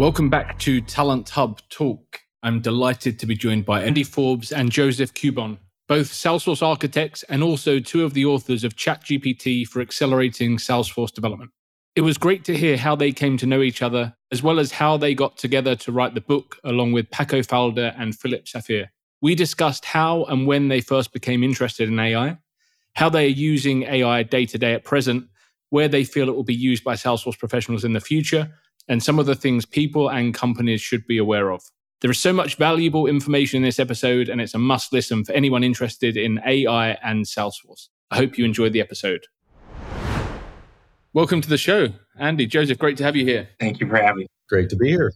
Welcome back to Talent Hub Talk. I'm delighted to be joined by Andy Forbes and Joseph Kubon, both Salesforce architects and also two of the authors of ChatGPT for accelerating Salesforce development. It was great to hear how they came to know each other, as well as how they got together to write the book along with Paco Falder and Philip Safir. We discussed how and when they first became interested in AI, how they are using AI day to day at present, where they feel it will be used by Salesforce professionals in the future, and some of the things people and companies should be aware of. There is so much valuable information in this episode, and it's a must listen for anyone interested in AI and Salesforce. I hope you enjoyed the episode. Welcome to the show, Andy. Joseph, great to have you here. Thank you for having me. Great to be here.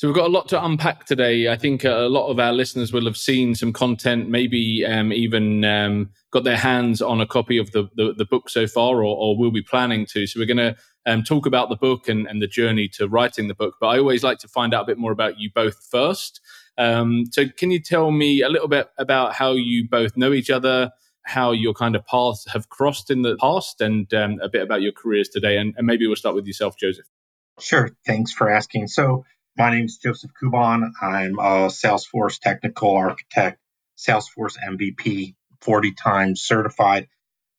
So we've got a lot to unpack today. I think a lot of our listeners will have seen some content, maybe um, even um, got their hands on a copy of the, the, the book so far, or, or, will be planning to. So we're going to um, talk about the book and, and, the journey to writing the book. But I always like to find out a bit more about you both first. Um, so can you tell me a little bit about how you both know each other? How your kind of paths have crossed in the past, and um, a bit about your careers today, and, and maybe we'll start with yourself, Joseph. Sure. Thanks for asking. So, my name is Joseph Kubon. I'm a Salesforce technical architect, Salesforce MVP, 40 times certified.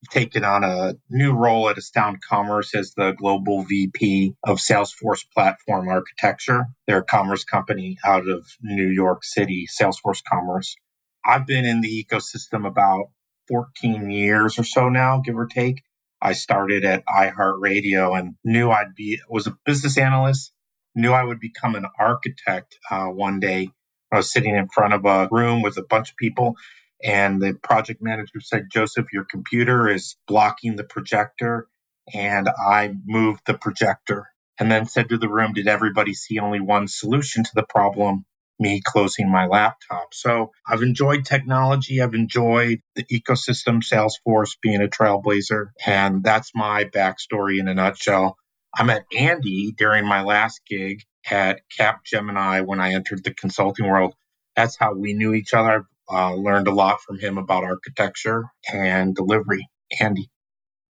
I've taken on a new role at Astound Commerce as the global VP of Salesforce platform architecture. They're a commerce company out of New York City, Salesforce Commerce. I've been in the ecosystem about 14 years or so now, give or take. I started at iHeartRadio and knew I'd be was a business analyst knew I would become an architect uh, one day. I was sitting in front of a room with a bunch of people, and the project manager said, Joseph, your computer is blocking the projector. And I moved the projector and then said to the room, Did everybody see only one solution to the problem? Me closing my laptop. So I've enjoyed technology. I've enjoyed the ecosystem, Salesforce being a trailblazer. And that's my backstory in a nutshell. I met Andy during my last gig at Capgemini when I entered the consulting world. That's how we knew each other. I uh, learned a lot from him about architecture and delivery. Andy.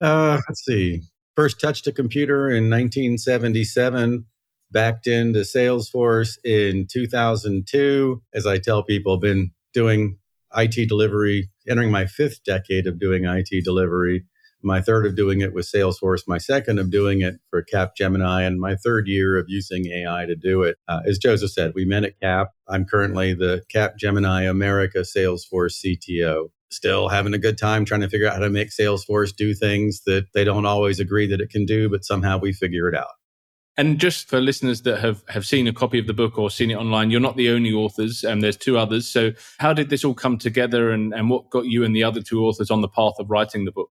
Uh, let's see. First touched a computer in 1977, backed into Salesforce in 2002. As I tell people, been doing IT delivery, entering my fifth decade of doing IT delivery my third of doing it with Salesforce, my second of doing it for Capgemini, and my third year of using AI to do it. Uh, as Joseph said, we met at Cap. I'm currently the Capgemini America Salesforce CTO. Still having a good time trying to figure out how to make Salesforce do things that they don't always agree that it can do, but somehow we figure it out. And just for listeners that have, have seen a copy of the book or seen it online, you're not the only authors. and there's two others. So, how did this all come together and, and what got you and the other two authors on the path of writing the book?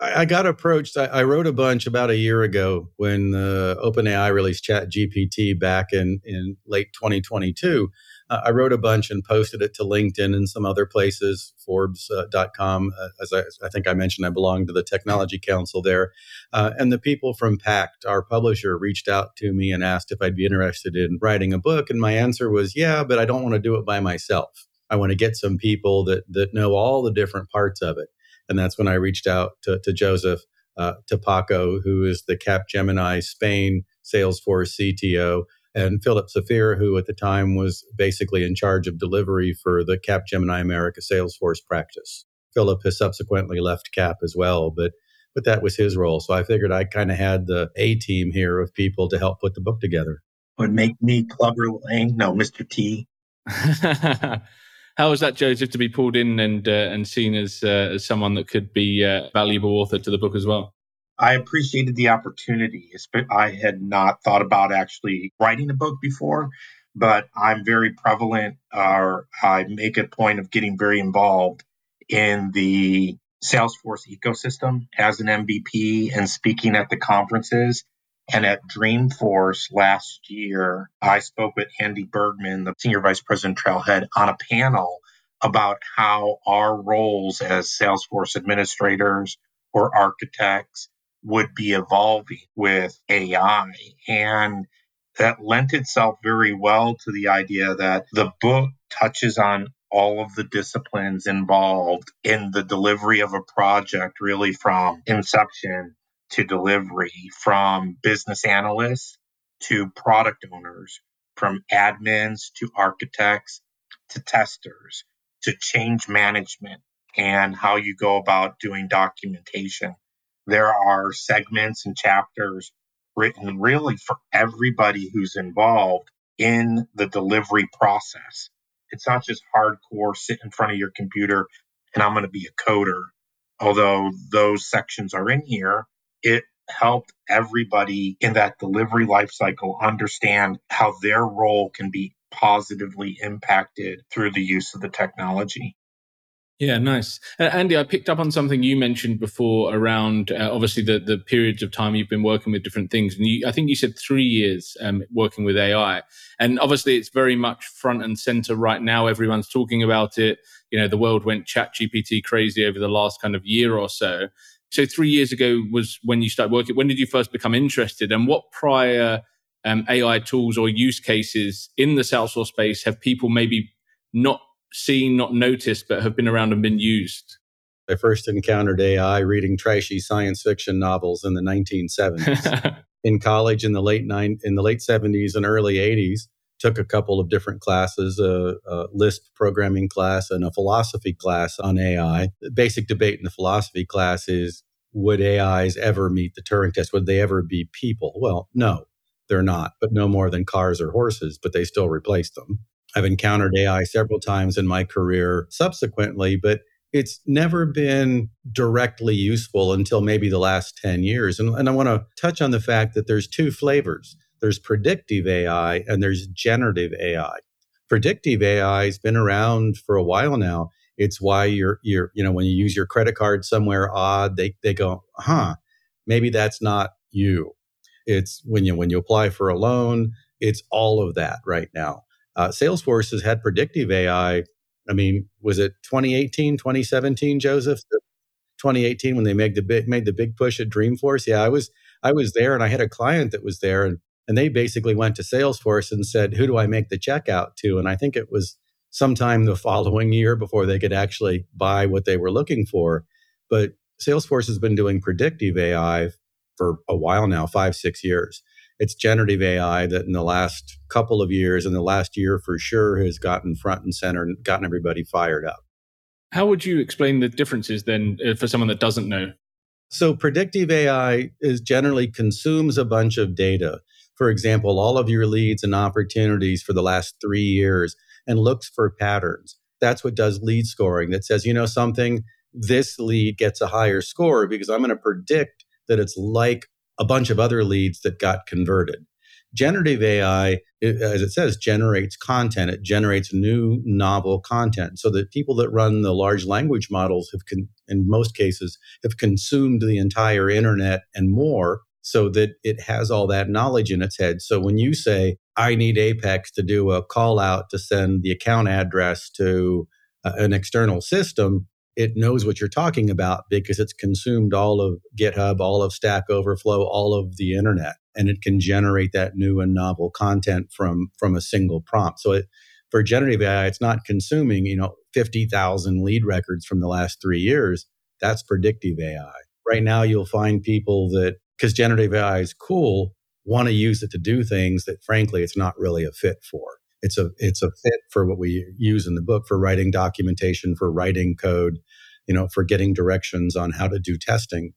I, got approached. I, I, wrote a bunch about a year ago when uh, OpenAI released ChatGPT back in, in late 2022. Uh, I wrote a bunch and posted it to LinkedIn and some other places, Forbes.com. Uh, as I, I, think I mentioned, I belong to the Technology Council there. Uh, and the people from Packt, our publisher, reached out to me and asked if I'd be interested in writing a book. And my answer was, yeah, but I don't want to do it by myself. I want to get some people that, that know all the different parts of it. And that's when I reached out to, to Joseph, uh, to Paco, who is the Capgemini Spain Salesforce CTO, and Philip Safir, who at the time was basically in charge of delivery for the Capgemini America Salesforce practice. Philip has subsequently left Cap as well, but but that was his role. So I figured I kind of had the A team here of people to help put the book together. Would make me Clubber Lang, no, Mr. T. How was that, Joseph, to be pulled in and uh, and seen as uh, as someone that could be a uh, valuable author to the book as well? I appreciated the opportunity. I had not thought about actually writing a book before, but I'm very prevalent, or I make a point of getting very involved in the Salesforce ecosystem as an MVP and speaking at the conferences and at Dreamforce last year, I spoke with Andy Bergman, the Senior Vice President Trailhead, on a panel about how our roles as Salesforce administrators or architects would be evolving with AI. And that lent itself very well to the idea that the book touches on all of the disciplines involved in the delivery of a project, really from inception to delivery from business analysts to product owners, from admins to architects to testers to change management and how you go about doing documentation. There are segments and chapters written really for everybody who's involved in the delivery process. It's not just hardcore sit in front of your computer and I'm going to be a coder. Although those sections are in here, it helped everybody in that delivery lifecycle understand how their role can be positively impacted through the use of the technology. Yeah, nice. Uh, Andy, I picked up on something you mentioned before around uh, obviously the, the periods of time you've been working with different things. And you, I think you said three years um, working with AI. And obviously, it's very much front and center right now. Everyone's talking about it. You know, the world went ChatGPT crazy over the last kind of year or so. So, three years ago was when you started working. When did you first become interested? And what prior um, AI tools or use cases in the Salesforce space have people maybe not seen, not noticed, but have been around and been used? I first encountered AI reading trashy science fiction novels in the 1970s. in college in the late nine, in the late 70s and early 80s, took a couple of different classes, a, a, Lisp programming class and a philosophy class on AI. The basic debate in the philosophy class is would AIs ever meet the Turing test? Would they ever be people? Well, no, they're not, but no more than cars or horses, but they still replace them. I've encountered AI several times in my career subsequently, but it's never been directly useful until maybe the last 10 years. And, and I want to touch on the fact that there's two flavors there's predictive AI and there's generative AI. Predictive AI has been around for a while now. It's why you're, you're, you know, when you use your credit card somewhere odd, they, they go, huh, maybe that's not you. It's when you, when you apply for a loan, it's all of that right now. Uh, Salesforce has had predictive AI. I mean, was it 2018, 2017, Joseph? 2018 when they made the big made the big push at Dreamforce. Yeah, I was I was there and I had a client that was there and and they basically went to Salesforce and said, "Who do I make the check out to?" And I think it was sometime the following year before they could actually buy what they were looking for. But Salesforce has been doing predictive AI for a while now, five, six years it's generative AI that in the last couple of years, in the last year for sure, has gotten front and center and gotten everybody fired up. How would you explain the differences then uh, for someone that doesn't know? So, predictive AI is generally consumes a bunch of data. For example, all of your leads and opportunities for the last three years and looks for patterns. That's what does lead scoring that says, you know, something, this lead gets a higher score because I'm going to predict that it's like a bunch of other leads that got converted. Generative AI, as it says, generates content. It generates new novel content so that people that run the large language models have, con- in most cases, have consumed the entire internet and more so that it has all that knowledge in its head. So when you say, I need Apex to do a call out to send the account address to uh, an external system, it knows what you're talking about because it's consumed all of GitHub, all of Stack Overflow, all of the internet, and it can generate that new and novel content from from a single prompt. So it, for generative AI, it's not consuming you know fifty thousand lead records from the last three years. That's predictive AI. Right now, you'll find people that because generative AI is cool, want to use it to do things that frankly it's not really a fit for. It's a it's a fit for what we use in the book for writing documentation for writing code you know for getting directions on how to do testing.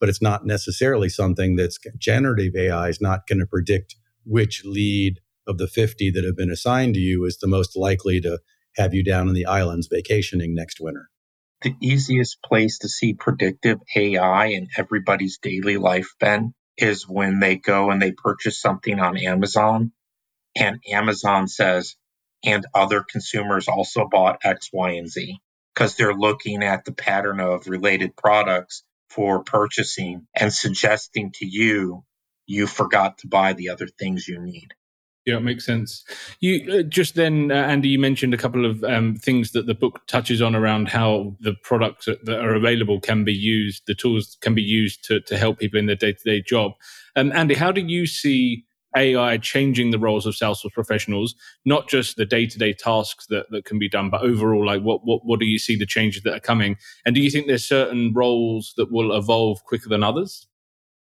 But it's not necessarily something that's generative ai is not going to predict which lead of the 50 that have been assigned to you is the most likely to have you down in the islands vacationing next winter the easiest place to see predictive ai in everybody's daily life ben is when they go and they purchase something on amazon and Amazon says, and other consumers also bought X, Y, and Z because they're looking at the pattern of related products for purchasing and suggesting to you you forgot to buy the other things you need. Yeah, it makes sense. You uh, just then, uh, Andy, you mentioned a couple of um, things that the book touches on around how the products that are available can be used, the tools can be used to, to help people in their day to day job. Um, Andy, how do you see AI changing the roles of Salesforce professionals, not just the day to day tasks that, that can be done, but overall, like what, what, what do you see the changes that are coming? And do you think there's certain roles that will evolve quicker than others?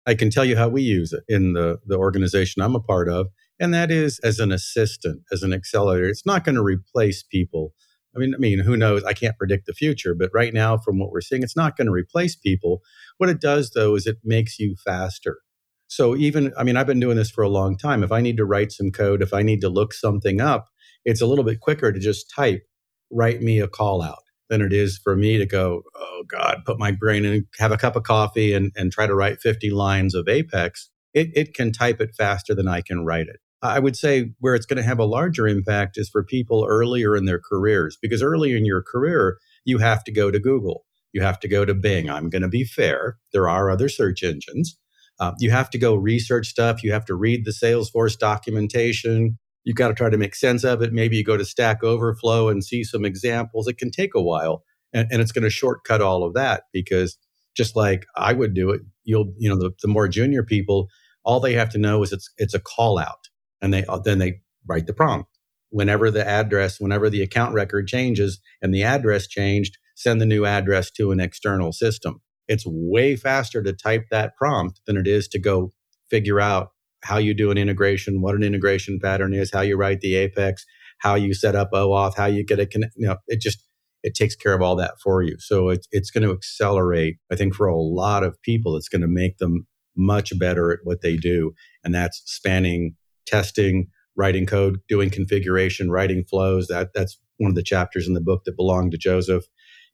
I can tell you how we use it in the, the organization I'm a part of. And that is as an assistant, as an accelerator. It's not going to replace people. I mean, I mean, who knows? I can't predict the future, but right now, from what we're seeing, it's not going to replace people. What it does, though, is it makes you faster. So even, I mean, I've been doing this for a long time. If I need to write some code, if I need to look something up, it's a little bit quicker to just type, write me a call out than it is for me to go, oh God, put my brain in, have a cup of coffee and, and try to write 50 lines of Apex. It, it can type it faster than I can write it. I would say where it's going to have a larger impact is for people earlier in their careers, because early in your career, you have to go to Google. You have to go to Bing. I'm going to be fair. There are other search engines. Uh, you have to go research stuff. You have to read the Salesforce documentation. You've got to try to make sense of it. Maybe you go to Stack Overflow and see some examples. It can take a while, and, and it's going to shortcut all of that because just like I would do it, you'll you know the, the more junior people, all they have to know is it's it's a call out, and they then they write the prompt. Whenever the address, whenever the account record changes and the address changed, send the new address to an external system. It's way faster to type that prompt than it is to go figure out how you do an integration, what an integration pattern is, how you write the Apex, how you set up OAuth, how you get a connect. You know, it just it takes care of all that for you. So it's it's going to accelerate. I think for a lot of people, it's going to make them much better at what they do, and that's spanning testing, writing code, doing configuration, writing flows. That that's one of the chapters in the book that belong to Joseph.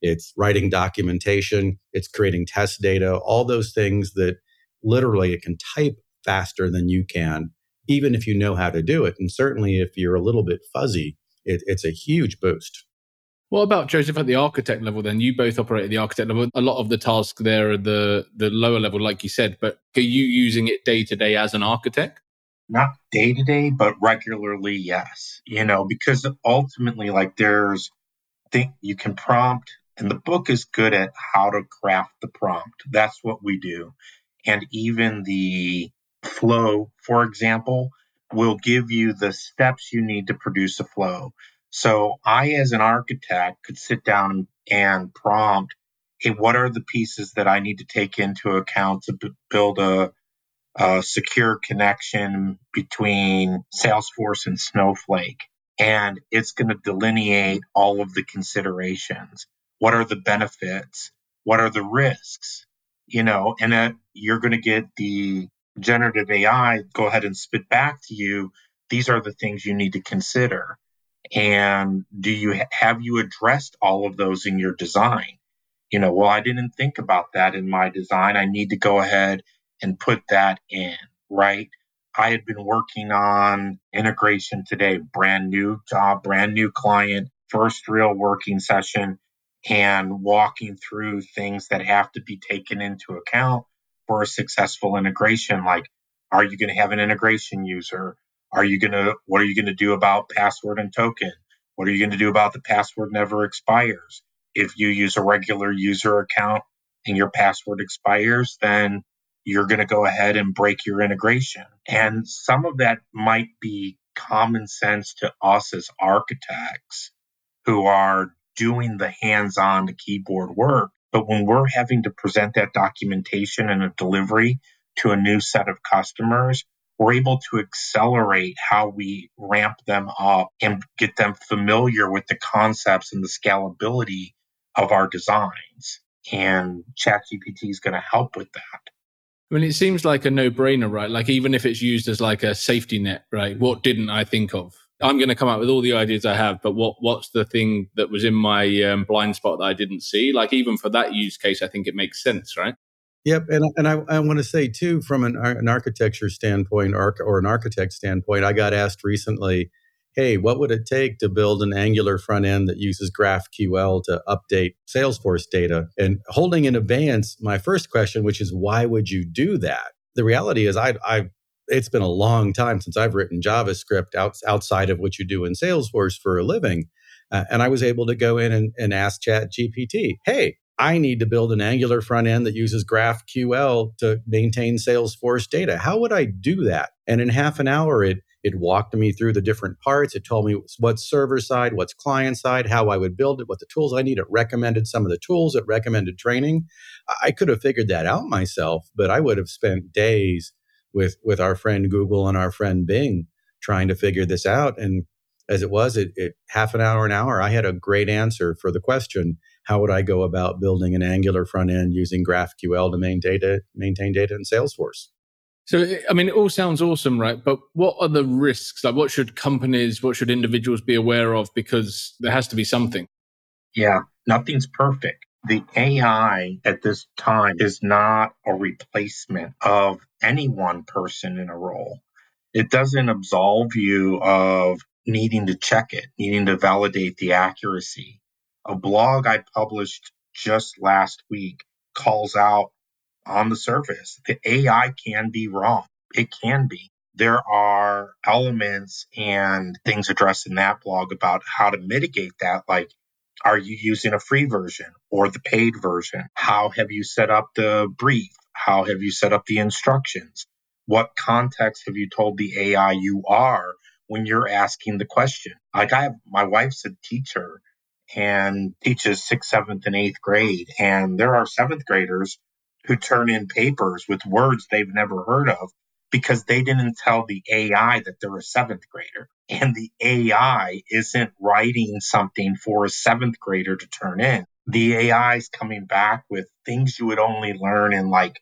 It's writing documentation. It's creating test data. All those things that literally it can type faster than you can, even if you know how to do it. And certainly if you're a little bit fuzzy, it, it's a huge boost. What about Joseph at the architect level? Then you both operate at the architect level. A lot of the tasks there are the the lower level, like you said. But are you using it day to day as an architect? Not day to day, but regularly, yes. You know, because ultimately, like there's, think you can prompt, and the book is good at how to craft the prompt. That's what we do, and even the flow, for example, will give you the steps you need to produce a flow. So I, as an architect, could sit down and prompt, hey, what are the pieces that I need to take into account to b- build a, a secure connection between Salesforce and Snowflake? And it's going to delineate all of the considerations. What are the benefits? What are the risks? You know, and uh, you're going to get the generative AI go ahead and spit back to you, these are the things you need to consider. And do you have you addressed all of those in your design? You know, well, I didn't think about that in my design. I need to go ahead and put that in, right? I had been working on integration today, brand new job, brand new client, first real working session, and walking through things that have to be taken into account for a successful integration like are you going to have an integration user? Are you going to what are you going to do about password and token? What are you going to do about the password never expires? If you use a regular user account and your password expires then you're going to go ahead and break your integration and some of that might be common sense to us as architects who are doing the hands-on the keyboard work but when we're having to present that documentation and a delivery to a new set of customers, we're able to accelerate how we ramp them up and get them familiar with the concepts and the scalability of our designs. And ChatGPT is going to help with that. I mean, it seems like a no brainer, right? Like, even if it's used as like a safety net, right? What didn't I think of? I'm going to come up with all the ideas I have, but what what's the thing that was in my um, blind spot that I didn't see? Like even for that use case, I think it makes sense, right? Yep, and and I, I want to say too, from an, an architecture standpoint or, or an architect standpoint, I got asked recently, "Hey, what would it take to build an Angular front end that uses GraphQL to update Salesforce data?" And holding in abeyance my first question, which is, "Why would you do that?" The reality is, I I it's been a long time since I've written JavaScript out, outside of what you do in Salesforce for a living. Uh, and I was able to go in and, and ask ChatGPT, hey, I need to build an Angular front end that uses GraphQL to maintain Salesforce data. How would I do that? And in half an hour, it it walked me through the different parts. It told me what's server side, what's client side, how I would build it, what the tools I need. It recommended some of the tools. It recommended training. I could have figured that out myself, but I would have spent days with with our friend Google and our friend Bing trying to figure this out. And as it was, it, it half an hour, an hour, I had a great answer for the question: How would I go about building an Angular front end using GraphQL to maintain data, maintain data in Salesforce? So, I mean, it all sounds awesome, right? But what are the risks? Like, what should companies, what should individuals be aware of? Because there has to be something. Yeah, nothing's perfect. The AI at this time is not a replacement of any one person in a role. It doesn't absolve you of needing to check it, needing to validate the accuracy. A blog I published just last week calls out on the surface. The AI can be wrong. It can be. There are elements and things addressed in that blog about how to mitigate that. Like, are you using a free version or the paid version? How have you set up the brief? How have you set up the instructions? What context have you told the AI you are when you're asking the question? Like, I have my wife's a teacher and teaches sixth, seventh, and eighth grade. And there are seventh graders who turn in papers with words they've never heard of because they didn't tell the AI that they're a seventh grader. And the AI isn't writing something for a seventh grader to turn in. The AI is coming back with things you would only learn in like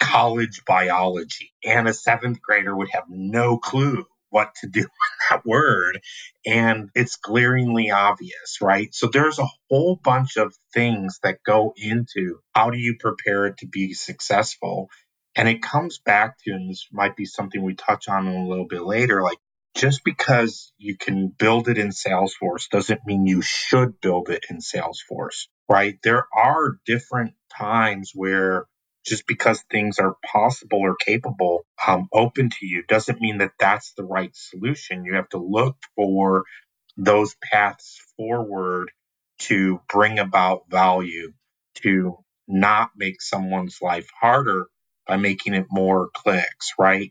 college biology. And a seventh grader would have no clue what to do with that word. And it's glaringly obvious, right? So there's a whole bunch of things that go into how do you prepare it to be successful. And it comes back to, and this might be something we touch on a little bit later, like just because you can build it in Salesforce doesn't mean you should build it in Salesforce, right? There are different times where just because things are possible or capable um, open to you doesn't mean that that's the right solution. You have to look for those paths forward to bring about value, to not make someone's life harder by making it more clicks, right?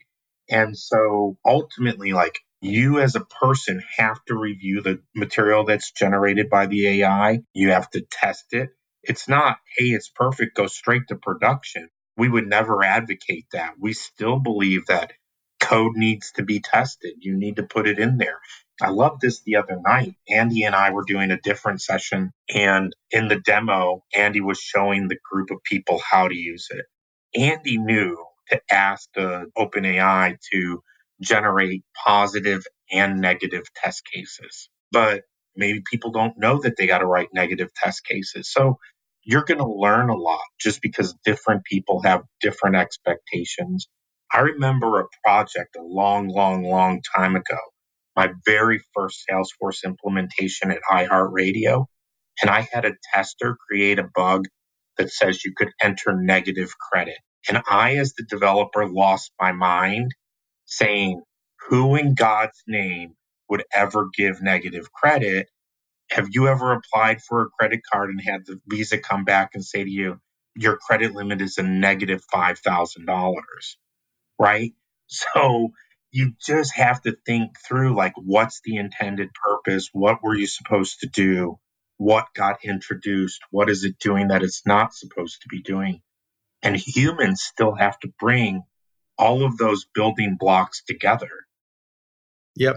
And so ultimately, like you as a person have to review the material that's generated by the AI. You have to test it. It's not, hey, it's perfect, go straight to production. We would never advocate that. We still believe that code needs to be tested. You need to put it in there. I love this the other night. Andy and I were doing a different session, and in the demo, Andy was showing the group of people how to use it. Andy knew to ask the OpenAI to generate positive and negative test cases. But maybe people don't know that they got to write negative test cases. So you're going to learn a lot just because different people have different expectations. I remember a project a long, long, long time ago, my very first Salesforce implementation at iHeartRadio. And I had a tester create a bug that says you could enter negative credit. And I, as the developer, lost my mind saying, who in God's name would ever give negative credit? Have you ever applied for a credit card and had the Visa come back and say to you, your credit limit is a negative $5,000? Right? So you just have to think through like, what's the intended purpose? What were you supposed to do? What got introduced? What is it doing that it's not supposed to be doing? And humans still have to bring all of those building blocks together. Yep.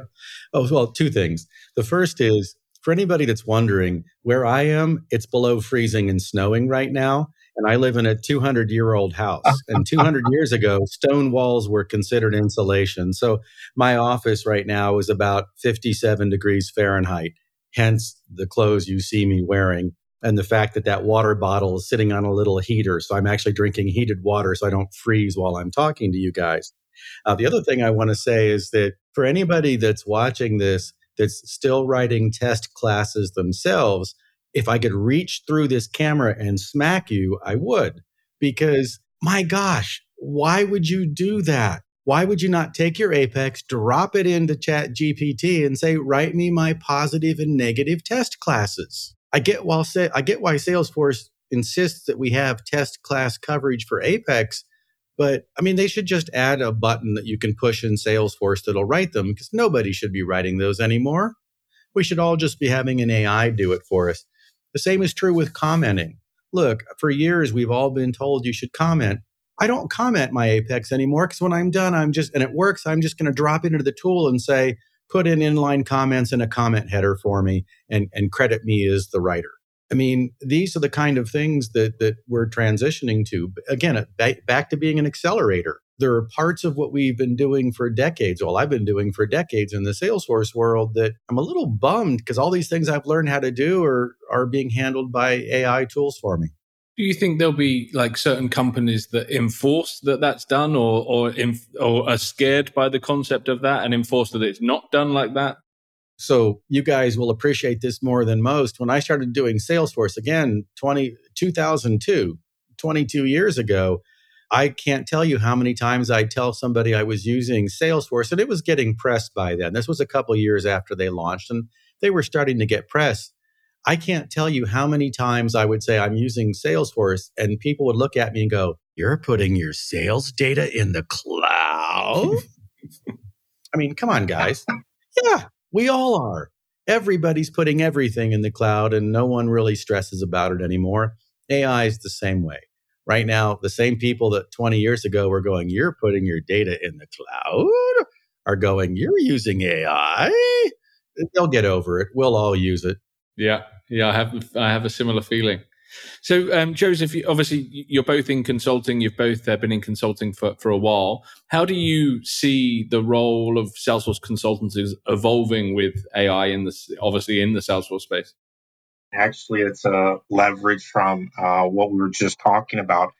Oh, well, two things. The first is for anybody that's wondering where I am, it's below freezing and snowing right now. And I live in a 200 year old house. And 200 years ago, stone walls were considered insulation. So my office right now is about 57 degrees Fahrenheit, hence the clothes you see me wearing and the fact that that water bottle is sitting on a little heater. So I'm actually drinking heated water so I don't freeze while I'm talking to you guys. Uh, the other thing I want to say is that for anybody that's watching this, that's still writing test classes themselves, if I could reach through this camera and smack you, I would. Because my gosh, why would you do that? Why would you not take your Apex, drop it into ChatGPT, and say, write me my positive and negative test classes? I get why I get why Salesforce insists that we have test class coverage for Apex, But I mean, they should just add a button that you can push in Salesforce that'll write them because nobody should be writing those anymore. We should all just be having an AI do it for us. The same is true with commenting. Look, for years, we've all been told you should comment. I don't comment my Apex anymore because when I'm done, I'm just, and it works, I'm just going to drop into the tool and say, put in inline comments in a comment header for me and, and credit me as the writer. I mean, these are the kind of things that that we're transitioning to. Again, back to being an accelerator. There are parts of what we've been doing for decades. Well, I've been doing for decades in the Salesforce world that I'm a little bummed because all these things I've learned how to do are are being handled by AI tools for me. Do you think there'll be like certain companies that enforce that that's done, or or inf- or are scared by the concept of that and enforce that it's not done like that? So you guys will appreciate this more than most. When I started doing Salesforce again, 20, 2002, 22 years ago, I can't tell you how many times I tell somebody I was using Salesforce and it was getting pressed by then. This was a couple years after they launched and they were starting to get pressed. I can't tell you how many times I would say I'm using Salesforce and people would look at me and go, You're putting your sales data in the cloud? I mean, come on, guys. Yeah, we all are. Everybody's putting everything in the cloud and no one really stresses about it anymore. AI is the same way. Right now, the same people that 20 years ago were going, You're putting your data in the cloud, are going, You're using AI. They'll get over it. We'll all use it. Yeah. Yeah. I have, I have a similar feeling. So, um, Joseph, obviously you're both in consulting. You've both uh, been in consulting for, for a while. How do you see the role of Salesforce consultants evolving with AI in this, obviously in the Salesforce space? Actually, it's a leverage from uh, what we were just talking about.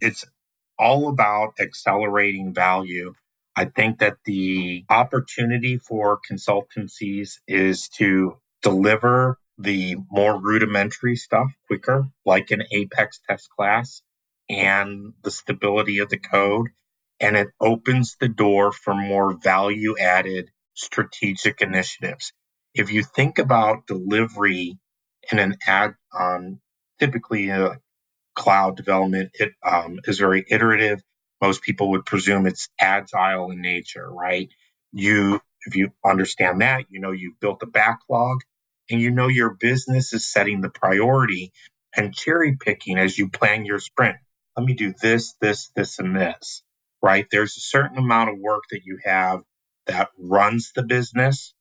It's all about accelerating value. I think that the opportunity for consultancies is to deliver the more rudimentary stuff quicker, like an Apex test class and the stability of the code. And it opens the door for more value added strategic initiatives. If you think about delivery in an ad on typically a cloud development, it um, is very iterative. Most people would presume it's agile in nature, right? You, if you understand that, you know you've built a backlog and you know your business is setting the priority and cherry picking as you plan your sprint. Let me do this, this, this, and this, right? There's a certain amount of work that you have that runs the business.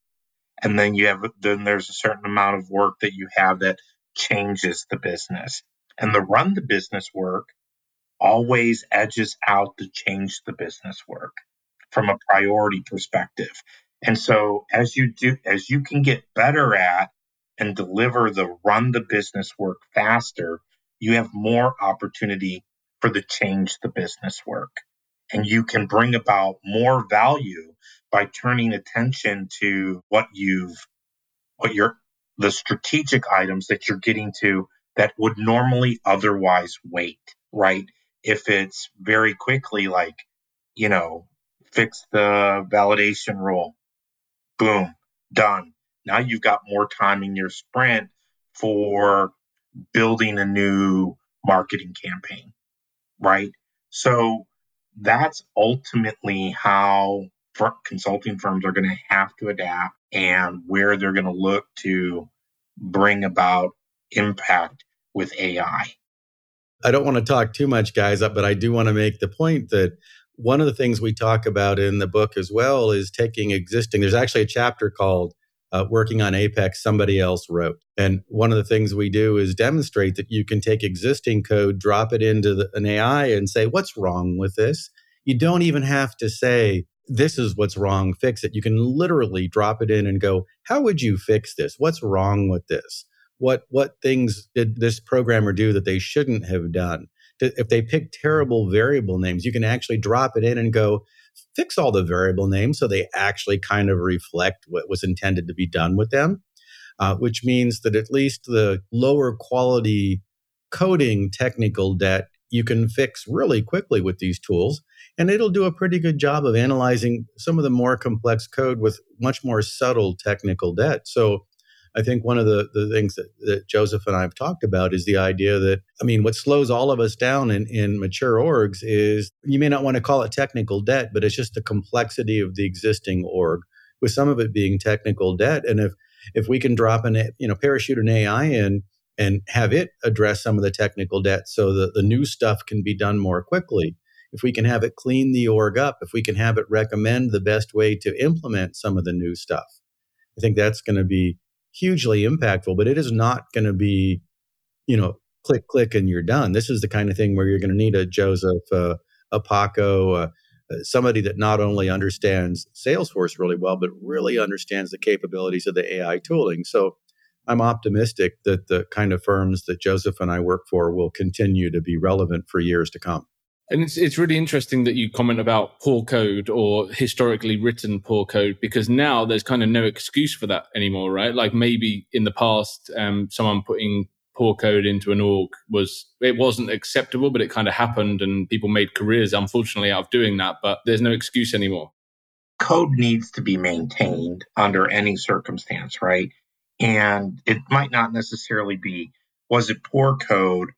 And then you have, then there's a certain amount of work that you have that changes the business. And the run the business work always edges out the change the business work from a priority perspective. And so as you do, as you can get better at and deliver the run the business work faster, you have more opportunity for the change the business work. And you can bring about more value by turning attention to what you've, what you're, the strategic items that you're getting to that would normally otherwise wait, right? If it's very quickly, like, you know, fix the validation rule, boom, done now you've got more time in your sprint for building a new marketing campaign, right? So that's ultimately how consulting firms are going to have to adapt and where they're going to look to bring about impact with AI. I don't want to talk too much, guys, but I do want to make the point that one of the things we talk about in the book as well is taking existing, there's actually a chapter called uh, working on Apex somebody else wrote. And one of the things we do is demonstrate that you can take existing code, drop it into the, an AI, and say, What's wrong with this? You don't even have to say, This is what's wrong, fix it. You can literally drop it in and go, How would you fix this? What's wrong with this? What, what things did this programmer do that they shouldn't have done? If they pick terrible variable names, you can actually drop it in and go, fix all the variable names so they actually kind of reflect what was intended to be done with them, uh, which means that at least the lower quality coding technical debt you can fix really quickly with these tools. And it'll do a pretty good job of analyzing some of the more complex code with much more subtle technical debt. So I think one of the, the things that, that Joseph and I have talked about is the idea that, I mean, what slows all of us down in, in mature orgs is you may not want to call it technical debt, but it's just the complexity of the existing org, with some of it being technical debt. And if if we can drop an, you know, parachute an AI in and have it address some of the technical debt so that the new stuff can be done more quickly, if we can have it clean the org up, if we can have it recommend the best way to implement some of the new stuff, I think that's going to be hugely impactful. But it is not going to be, you know, click, click, and you're done. This is the kind of thing where you're going to need a Joseph, uh, a Paco, uh, somebody that not only understands Salesforce really well, but really understands the capabilities of the AI tooling. So I'm optimistic that the kind of firms that Joseph and I work for will continue to be relevant for years to come. And it's it's really interesting that you comment about poor code or historically written poor code because now there's kind of no excuse for that anymore, right? Like maybe in the past, um, someone putting poor code into an org was it wasn't acceptable, but it kind of happened, and people made careers, unfortunately, out of doing that. But there's no excuse anymore. Code needs to be maintained under any circumstance, right? And it might not necessarily be was it poor code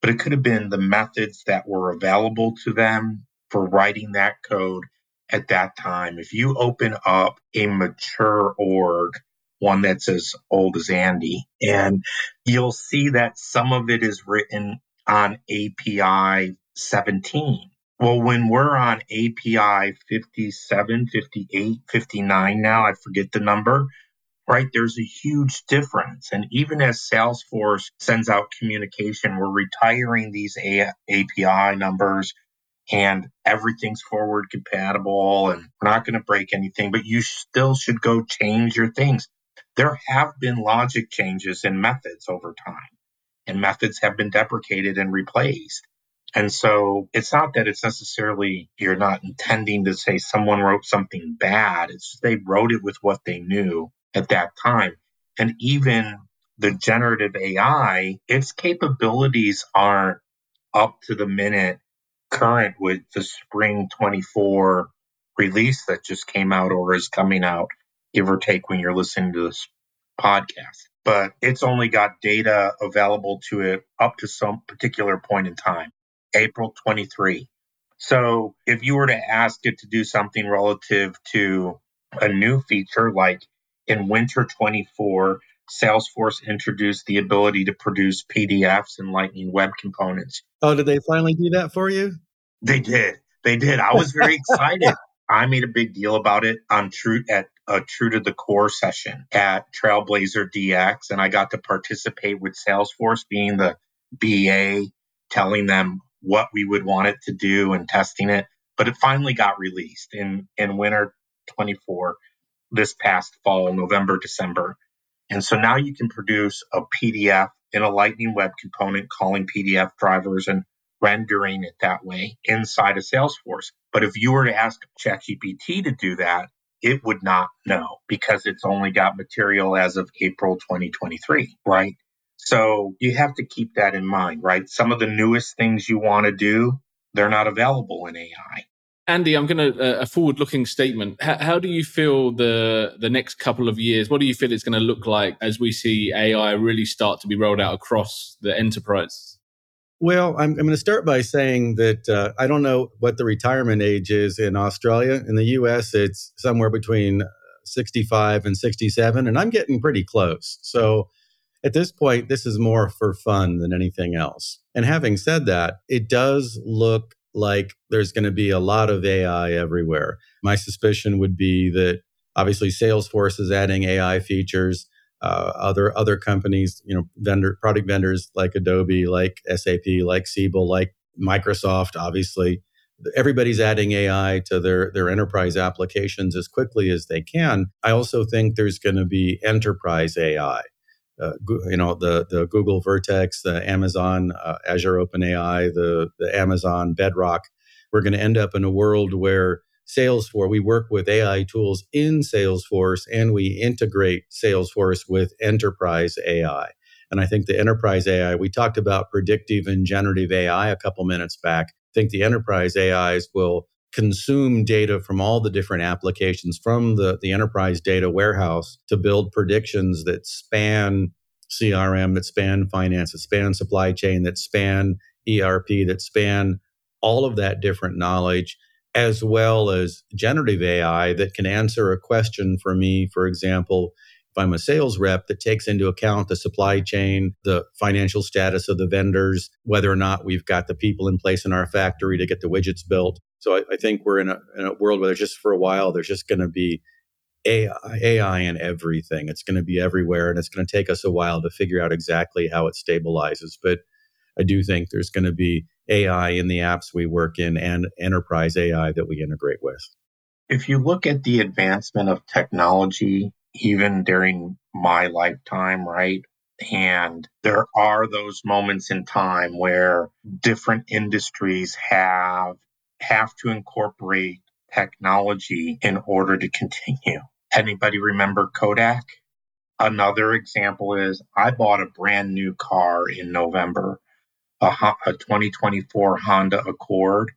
but it could have been the methods that were available to them for writing that code at that time. If you open up a mature org, one that's as old as Andy, and you'll see that some of it is written on API 17. Well, when we're on API 57, 58, 59 now, I forget the number, right? There's a huge difference. And even as Salesforce sends out communication, we're retiring these a- API numbers and everything's forward compatible and we're not going to break anything, but you still should go change your things. There have been logic changes in methods over time, and methods have been deprecated and replaced. And so it's not that it's necessarily you're not intending to say someone wrote something bad. It's they wrote it with what they knew at that time. And even the generative AI, its capabilities aren't up to the minute current with the spring 24 release that just came out or is coming out, give or take when you're listening to this podcast. But it's only got data available to it up to some particular point in time, April 23. So if you were to ask it to do something relative to a new feature like in winter 24, Salesforce introduced the ability to produce PDFs and Lightning Web Components. Oh, did they finally do that for you? They did. They did. I was very excited. I made a big deal about it on True at a True to the Core session at Trailblazer DX, and I got to participate with Salesforce being the BA, telling them what we would want it to do and testing it. But it finally got released in in winter 24 this past fall, November, December. And so now you can produce a PDF in a Lightning Web component calling PDF drivers and rendering it that way inside of Salesforce. But if you were to ask ChatGPT to do that, it would not know because it's only got material as of April 2023, right? So you have to keep that in mind, right? Some of the newest things you want to do, they're not available in AI. Andy, I'm going to uh, a forward-looking statement. How, how, do you feel the the next couple of years? What do you feel it's going to look like as we see AI really start to be rolled out across the enterprise? Well, I'm, I'm going to start by saying that uh, I don't know what the retirement age is in Australia. In the U.S., it's somewhere between 65 and 67, and I'm getting pretty close. So at this point, this is more for fun than anything else. And having said that, it does look like there's going to be a lot of AI everywhere. My suspicion would be that obviously Salesforce is adding AI features. Uh, other other companies, you know, vendor product vendors like Adobe, like SAP, like Siebel, like Microsoft, obviously, everybody's adding AI to their their enterprise applications as quickly as they can. I also think there's going to be enterprise AI uh, you know the the Google Vertex, the Amazon uh, Azure OpenAI, the the Amazon Bedrock. We're going to end up in a world where Salesforce we work with AI tools in Salesforce and we integrate Salesforce with enterprise AI. And I think the enterprise AI we talked about predictive and generative AI a couple minutes back. I think the enterprise AIs will consume data from all the different applications from the, the enterprise data warehouse to build predictions that span CRM, that span finance, that span supply chain, that span ERP, that span all of that different knowledge, as well as generative AI that can answer a question for me, for example, if I'm a sales rep that takes into account the supply chain, the financial status of the vendors, whether or not we've got the people in place in our factory to get the widgets built. So I, I think we're in a, in a world where there's just for a while, there's just going to be AI, AI in everything. It's going to be everywhere, and it's going to take us a while to figure out exactly how it stabilizes. But I do think there's going to be AI in the apps we work in and enterprise AI that we integrate with. If you look at the advancement of technology even during my lifetime, right? And there are those moments in time where different industries have have to incorporate technology in order to continue. Anybody remember Kodak? Another example is I bought a brand new car in November, a, a 2024 Honda Accord,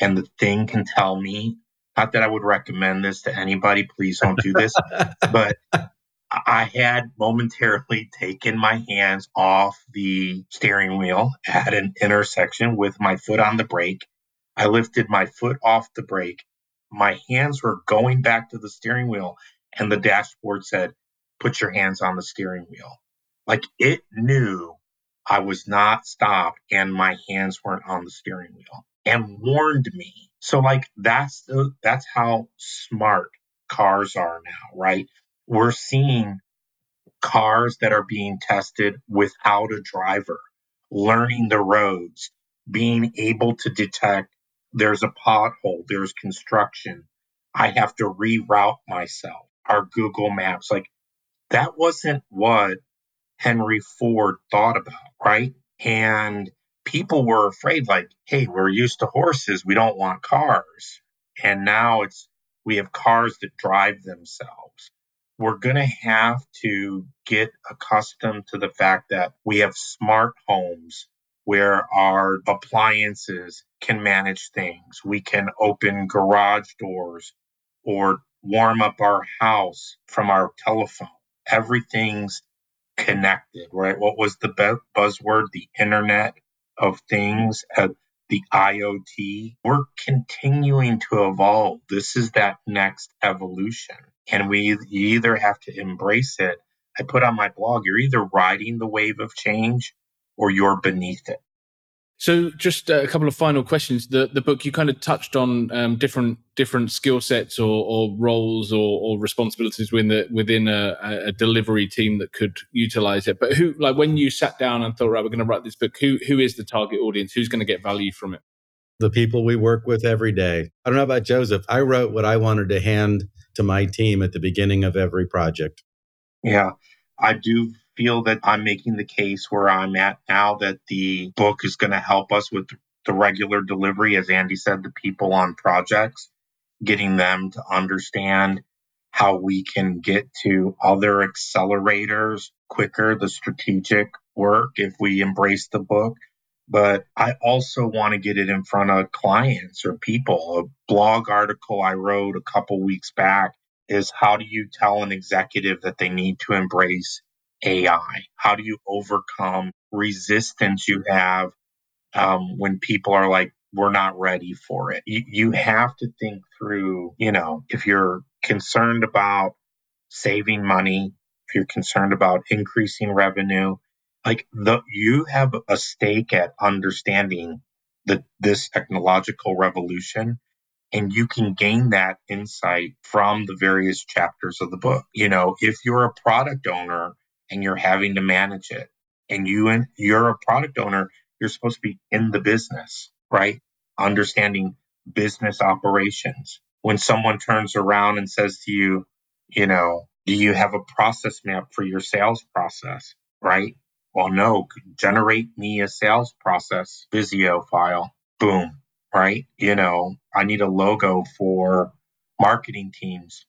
and the thing can tell me not that I would recommend this to anybody. Please don't do this. but I had momentarily taken my hands off the steering wheel at an intersection with my foot on the brake. I lifted my foot off the brake. My hands were going back to the steering wheel, and the dashboard said, Put your hands on the steering wheel. Like it knew I was not stopped and my hands weren't on the steering wheel and warned me so like that's the that's how smart cars are now, right? We're seeing cars that are being tested without a driver, learning the roads, being able to detect there's a pothole, there's construction. I have to reroute myself. Our Google Maps, like that wasn't what Henry Ford thought about, right? And people were afraid, like, hey, we're used to horses, we don't want cars. And now it's we have cars that drive themselves. We're going to have to get accustomed to the fact that we have smart homes where our appliances can manage things. We can open garage doors or warm up our house from our telephone. Everything's connected, right? What was the buzzword? The internet of things at the IoT, we're continuing to evolve. This is that next evolution. And we either have to embrace it. I put on my blog, you're either riding the wave of change or you're beneath it. So, just a couple of final questions. The the book you kind of touched on um, different different skill sets or, or roles or, or, responsibilities within the, within a, a, delivery team that could utilize it. But who, like, when you sat down and thought, right, we're going to write this book, who who is the target audience? Who's going to get value from it? The people we work with every day. I don't know about Joseph. I wrote what I wanted to hand to my team at the beginning of every project. Yeah, I do feel that I'm making the case where I'm at now that the book is going to help us with the regular delivery, as Andy said, the people on projects, getting them to understand how we can get to other accelerators quicker, the strategic work if we embrace the book. But I also want to get it in front of clients or people. A blog article I wrote a couple weeks back is how do you tell an executive that they need to embrace AI? How do you overcome resistance you have um, when people are like, we're not ready for it? You, you have to think through, you know, if you're concerned about saving money, if you're concerned about increasing revenue, like the you have a stake at understanding the this technological revolution and you can gain that insight from the various chapters of the book. You know, if you're a product owner and you're having to manage it. And you and you're a product owner, you're supposed to be in the business, right? Understanding business operations. When someone turns around and says to you, you know, do you have a process map for your sales process? Right? Well, no, generate me a sales process Visio file. Boom. Right? You know, I need a logo for marketing teams.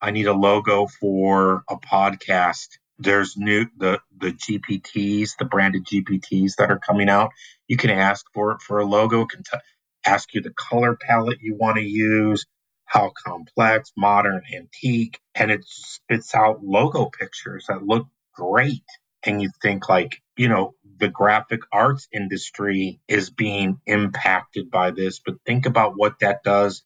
I need a logo for a podcast there's new the the GPTs, the branded GPTs that are coming out. You can ask for for a logo. Can t- ask you the color palette you want to use, how complex, modern, antique, and it spits out logo pictures that look great. And you think like, you know, the graphic arts industry is being impacted by this, but think about what that does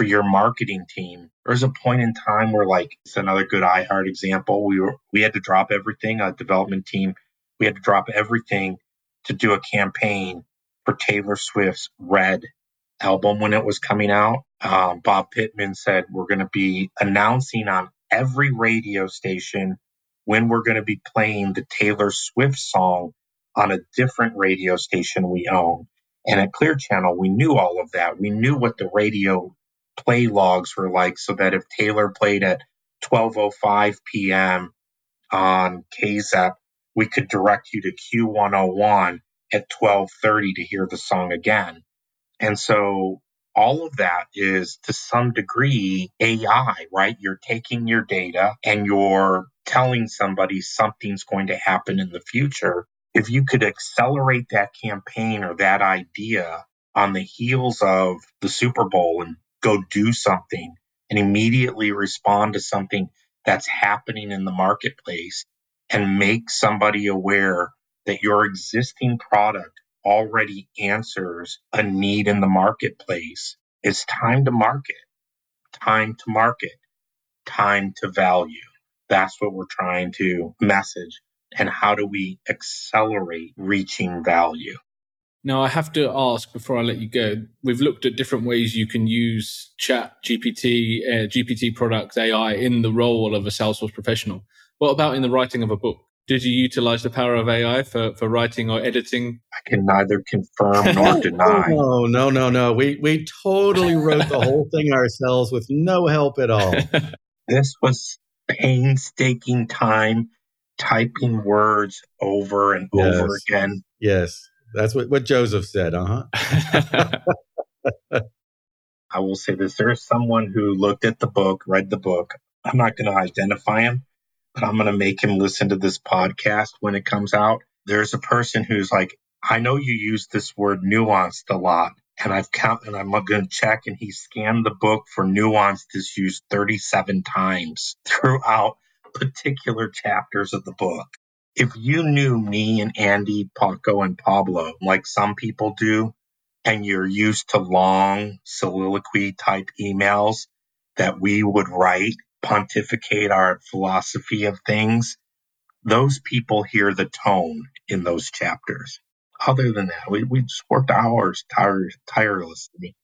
for your marketing team. There's a point in time where like it's another good iHeart example. We were we had to drop everything, a development team, we had to drop everything to do a campaign for Taylor Swift's Red album when it was coming out. Um, Bob Pittman said we're going to be announcing on every radio station when we're going to be playing the Taylor Swift song on a different radio station we own. And at Clear Channel, we knew all of that. We knew what the radio play logs were like so that if Taylor played at 12:05 p.m. on KZEP, we could direct you to Q101 at 12:30 to hear the song again. And so all of that is to some degree AI, right? You're taking your data and you're telling somebody something's going to happen in the future. If you could accelerate that campaign or that idea on the heels of the Super Bowl and go do something and immediately respond to something that's happening in the marketplace and make somebody aware that your existing product already answers a need in the marketplace. It's time to market, time to market, time to value. That's what we're trying to message. And how do we accelerate reaching value? Now, I have to ask before I let you go. We've looked at different ways you can use Chat GPT, uh, GPT products, AI in the role of a Salesforce professional. What about in the writing of a book? Did you utilize the power of AI for, for writing or editing? I can neither confirm nor deny. No, no, no, no. We we totally wrote the whole thing ourselves with no help at all. this was painstaking time typing words over and yes. over again. Yes. That's what, what Joseph said, uh huh. I will say this there is someone who looked at the book, read the book. I'm not going to identify him, but I'm going to make him listen to this podcast when it comes out. There's a person who's like, I know you use this word nuanced a lot. And I've count and I'm going to check and he scanned the book for nuanced is used 37 times throughout particular chapters of the book if you knew me and Andy, Paco, and Pablo like some people do, and you're used to long soliloquy type emails that we would write, pontificate our philosophy of things, those people hear the tone in those chapters. Other than that, we, we just worked hours tire, tirelessly.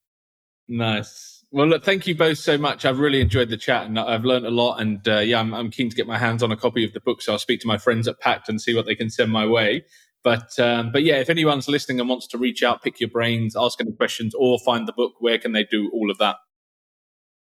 Nice. Well, look, thank you both so much. I've really enjoyed the chat and I've learned a lot. And uh, yeah, I'm, I'm, keen to get my hands on a copy of the book. So I'll speak to my friends at Packt and see what they can send my way. But um, but yeah, if anyone's listening and wants to reach out, pick your brains, ask any questions, or find the book, where can they do all of that?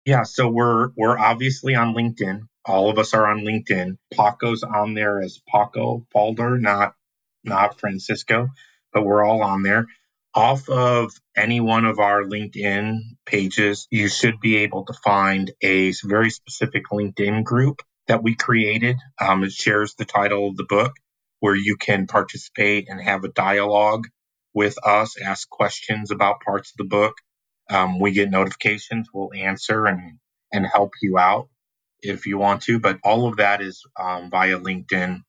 Yeah, so we're we're obviously on LinkedIn. All of us are on LinkedIn. Paco's on there as Paco Falder, not not Francisco, but we're all on there off of any one of our LinkedIn pages, you should be able to find a very specific LinkedIn group that we created. Um, it shares the title of the book where you can participate and have a dialogue with us, ask questions about parts of the book. Um, we get notifications, we'll answer and, and help you out if you want to. But all of that is um, via LinkedIn.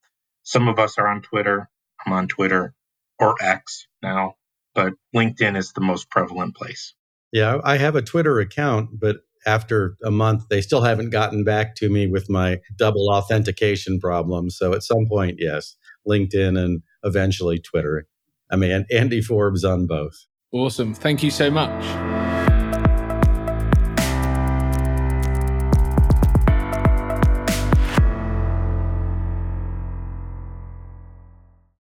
Some of us are on Twitter. I'm on Twitter or X now but LinkedIn is the most prevalent place. Yeah, I have a Twitter account, but after a month, they still haven't gotten back to me with my double authentication problem. So at some point, yes, LinkedIn and eventually Twitter. I mean, Andy Forbes on both. Awesome. Thank you so much.